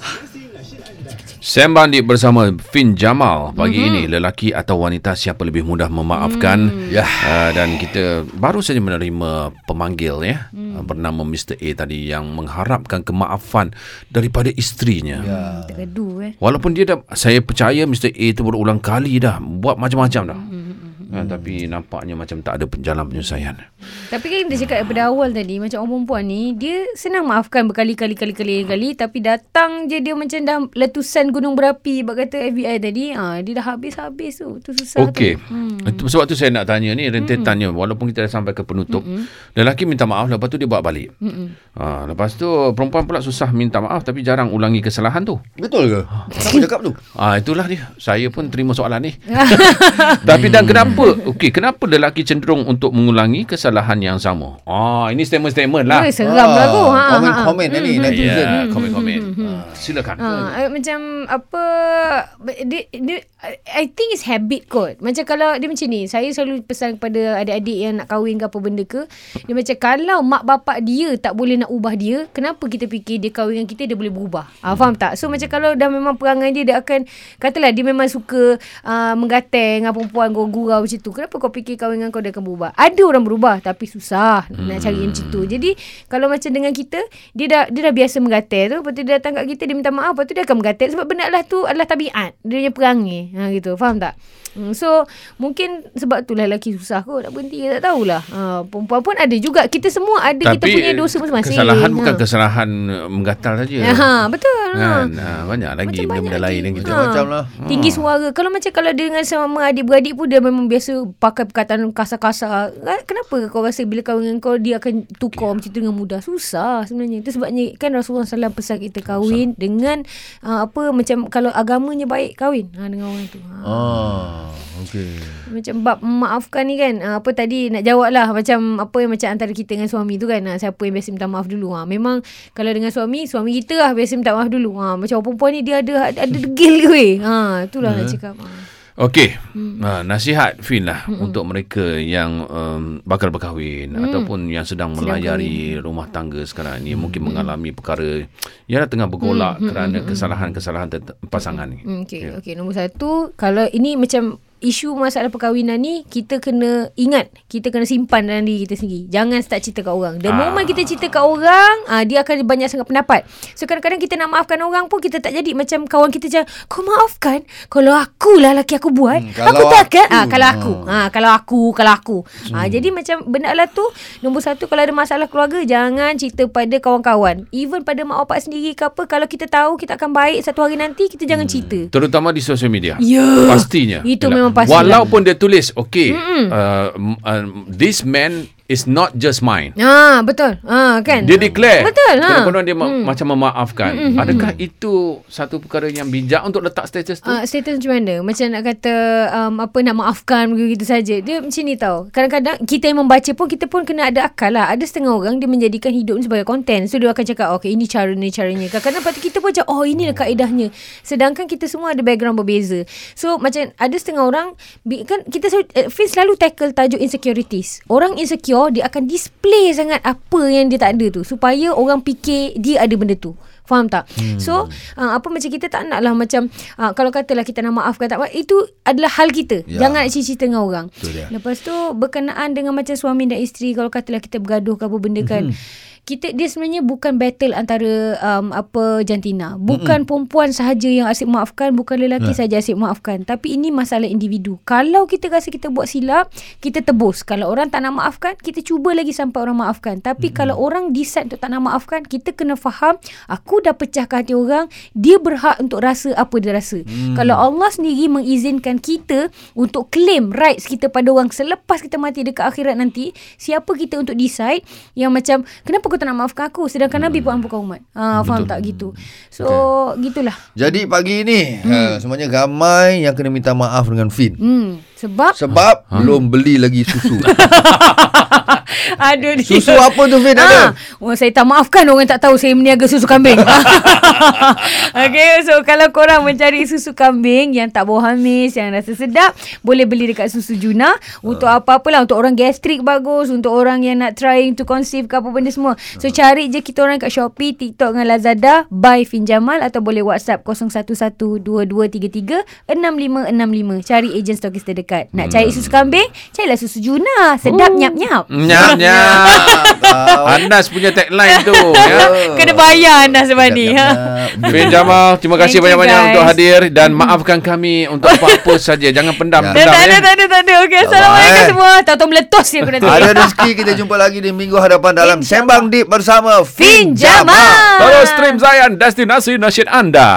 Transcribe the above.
Sam Bandit bersama Fin Jamal pagi mm-hmm. ini lelaki atau wanita siapa lebih mudah memaafkan mm. Ya. uh, dan kita baru saja menerima pemanggil ya mm. uh, bernama Mr A tadi yang mengharapkan kemaafan daripada isterinya. Ya. Tergedu eh. Walaupun dia dah saya percaya Mr A itu berulang kali dah buat macam-macam dah. Mm-hmm. Uh, tapi nampaknya macam tak ada jalan penyelesaian. Tapi kan dia cakap daripada awal tadi Macam orang perempuan ni Dia senang maafkan berkali-kali kali-kali kali Tapi datang je dia macam dah letusan gunung berapi Sebab kata FBI tadi ha, Dia dah habis-habis tu Tu susah Okey. tu hmm. Sebab tu saya nak tanya ni rentetannya walaupun kita dah sampai ke penutup. Lelaki minta maaf lepas tu dia buat balik. Mm-mm. Ha, lepas tu perempuan pula susah minta maaf tapi jarang ulangi kesalahan tu. Betul ke? Siapa cakap tu? Ah itulah dia. Saya pun terima soalan ni. tapi dan kenapa? Okey, kenapa lelaki cenderung untuk mengulangi kesalahan yang sama? Ah ini statement-statement lah. Oi, Seram lah aku ha, ha, ha. Komen-komen ni netizen. Ya, komen-komen. Ah, silakan. Ha, macam apa dia, dia, I think it's habit kot Macam kalau Dia macam ni Saya selalu pesan kepada Adik-adik yang nak kahwin ke apa benda ke Dia macam Kalau mak bapak dia Tak boleh nak ubah dia Kenapa kita fikir Dia kahwin dengan kita Dia boleh berubah ha, Faham tak So macam kalau dah memang perangai dia Dia akan Katalah dia memang suka uh, Menggateng dengan perempuan Gurau-gurau macam tu Kenapa kau fikir kahwin dengan kau Dia akan berubah Ada orang berubah Tapi susah Nak cari yang macam tu Jadi Kalau macam dengan kita Dia dah dia dah biasa menggateng tu Lepas tu dia datang kat kita Dia minta maaf Lepas tu dia akan menggateng Sebab benda lah tu Adalah tabiat Dia punya perangai ha, gitu Faham tak? Hmm, so mungkin sebab tu lah lelaki susah kot nak berhenti tak tahulah. Ha, perempuan pun ada juga. Kita semua ada Tapi kita punya dosa masing-masing. kesalahan bukan ha. kesalahan uh, menggatal saja. Ha, betul. Ha. Kan? Ha, banyak lagi Macam benda-benda banyak lain yang kita. Ha. Macam-macam lah. Tinggi suara. Kalau macam kalau dia dengan sama adik-beradik pun dia memang biasa pakai perkataan kasar-kasar. Ha, Kenapa kau rasa bila kahwin dengan kau dia akan tukar macam tu dengan mudah? Susah sebenarnya. Itu sebabnya kan Rasulullah SAW pesan kita kahwin dengan uh, apa macam kalau agamanya baik kahwin ha, dengan orang tu. Ha. Ah, okey. Macam bab memaafkan ni kan ah, Apa tadi nak jawab lah Macam apa yang macam antara kita dengan suami tu kan ah, Siapa yang biasa minta maaf dulu ha, Memang kalau dengan suami Suami kita lah biasa minta maaf dulu ha, Macam perempuan ni dia ada ada degil ke weh ha, Itulah nak cakap ha. Okey, hmm. uh, nasihat Fin lah hmm. untuk mereka yang um, bakal berkahwin hmm. ataupun yang sedang melayari rumah tangga sekarang ni mungkin mengalami perkara yang tengah bergolak hmm. kerana kesalahan-kesalahan tet- pasangan ni. Hmm, okay, okay. Nombor satu, kalau ini macam isu masalah perkahwinan ni, kita kena ingat, kita kena simpan dalam diri kita sendiri. Jangan start cerita kat orang. The Ah. moment kita cerita kat orang, ah, dia akan banyak sangat pendapat. So kadang-kadang kita nak maafkan orang pun, kita tak jadi macam kawan kita macam, kau maafkan? Kalau aku lah lelaki aku buat, Hmm, aku takkan. aku. Ah, kalau aku. Hmm. Ah, kalau aku, kalau aku. Ah, jadi macam benda lah tu, nombor satu kalau ada masalah keluarga, jangan cerita pada kawan-kawan. Even pada mak bapak sendiri ke apa, kalau kita tahu kita akan baik satu hari nanti, kita jangan cerita. Terutama di sosial media. Ya. Pastinya. Itu memang pasti. Walaupun dia tulis, okay, uh, m- uh, this man is not just mine. Ah, betul. Ah, kan? Dia declare. Betul, ha. Konon-konon dia hmm. macam memaafkan. Hmm, Adakah itu satu perkara yang bijak untuk letak status tu? Ah, status macam mana? Macam nak kata um, apa nak maafkan begitu saja. Dia macam ni tau. Kadang-kadang kita yang membaca pun kita pun kena ada akal lah. Ada setengah orang dia menjadikan hidup ni sebagai konten. So dia akan cakap okay ini cara ni caranya. Kadang-kadang lepas tu kita pun macam oh inilah kaedahnya. Sedangkan kita semua ada background berbeza. So macam ada setengah orang kan kita selalu, uh, Finn selalu tackle tajuk insecurities. Orang insecure dia akan display sangat apa yang dia tak ada tu supaya orang fikir dia ada benda tu. Faham tak? Hmm. So uh, apa macam kita tak nak lah macam uh, kalau katalah kita nak maafkan tak itu adalah hal kita. Ya. Jangan nak cerita dengan orang. Dia. Lepas tu berkenaan dengan macam suami dan isteri kalau katalah kita bergaduh ke apa benda kan. Kita dia sebenarnya bukan battle antara um, apa jantina. Bukan perempuan sahaja yang asyik maafkan, bukan lelaki sahaja asyik maafkan. Tapi ini masalah individu. Kalau kita rasa kita buat silap, kita tebus. Kalau orang tak nak maafkan, kita cuba lagi sampai orang maafkan. Tapi kalau orang decide untuk tak nak maafkan, kita kena faham, aku dah pecahkan hati orang, dia berhak untuk rasa apa dia rasa. Kalau Allah sendiri mengizinkan kita untuk claim rights kita pada orang selepas kita mati dekat akhirat nanti, siapa kita untuk decide yang macam kenapa kau tak nak maafkan aku sedangkan Nabi pun ampunkan umat. Ha, faham tak gitu. So gitulah. Jadi pagi ni hmm. uh, semuanya ramai yang kena minta maaf dengan Fin. Hmm, sebab Sebab belum beli lagi susu. Aduh dia. Susu apa tu Fin ada? Ah, oh, saya tak maafkan orang tak tahu saya meniaga susu kambing. okay, so kalau korang mencari susu kambing yang tak bau hamis, yang rasa sedap, boleh beli dekat Susu Juna. Untuk apa-apalah, untuk orang gastrik bagus, untuk orang yang nak trying to conceive ke apa benda semua. So cari je kita orang kat Shopee, TikTok dengan Lazada, by Fin Jamal atau boleh WhatsApp 0112236565. Cari ejen stokis terdekat. Nak cari susu kambing, carilah Susu Juna. Sedap nyap-nyap. Nyap nyap. Tahu. Anas punya tagline tu ya. Kena bayar anda sebab ni. Nyap, Ha. nyap. Fin Jamal, terima kasih Thank banyak-banyak guys. untuk hadir dan maafkan kami untuk apa-apa saja. Jangan pendam, Tak pendam tak ada, ya. tak ada, tak ada. Okey, Tak Assalamualaikum eh. semua. Tahu-tahu meletus dia aku nanti. Ada rezeki kita jumpa lagi di minggu hadapan dalam Sembang Deep bersama Fin Jamal. Jamal. Terus stream Zayan, destinasi nasyid anda.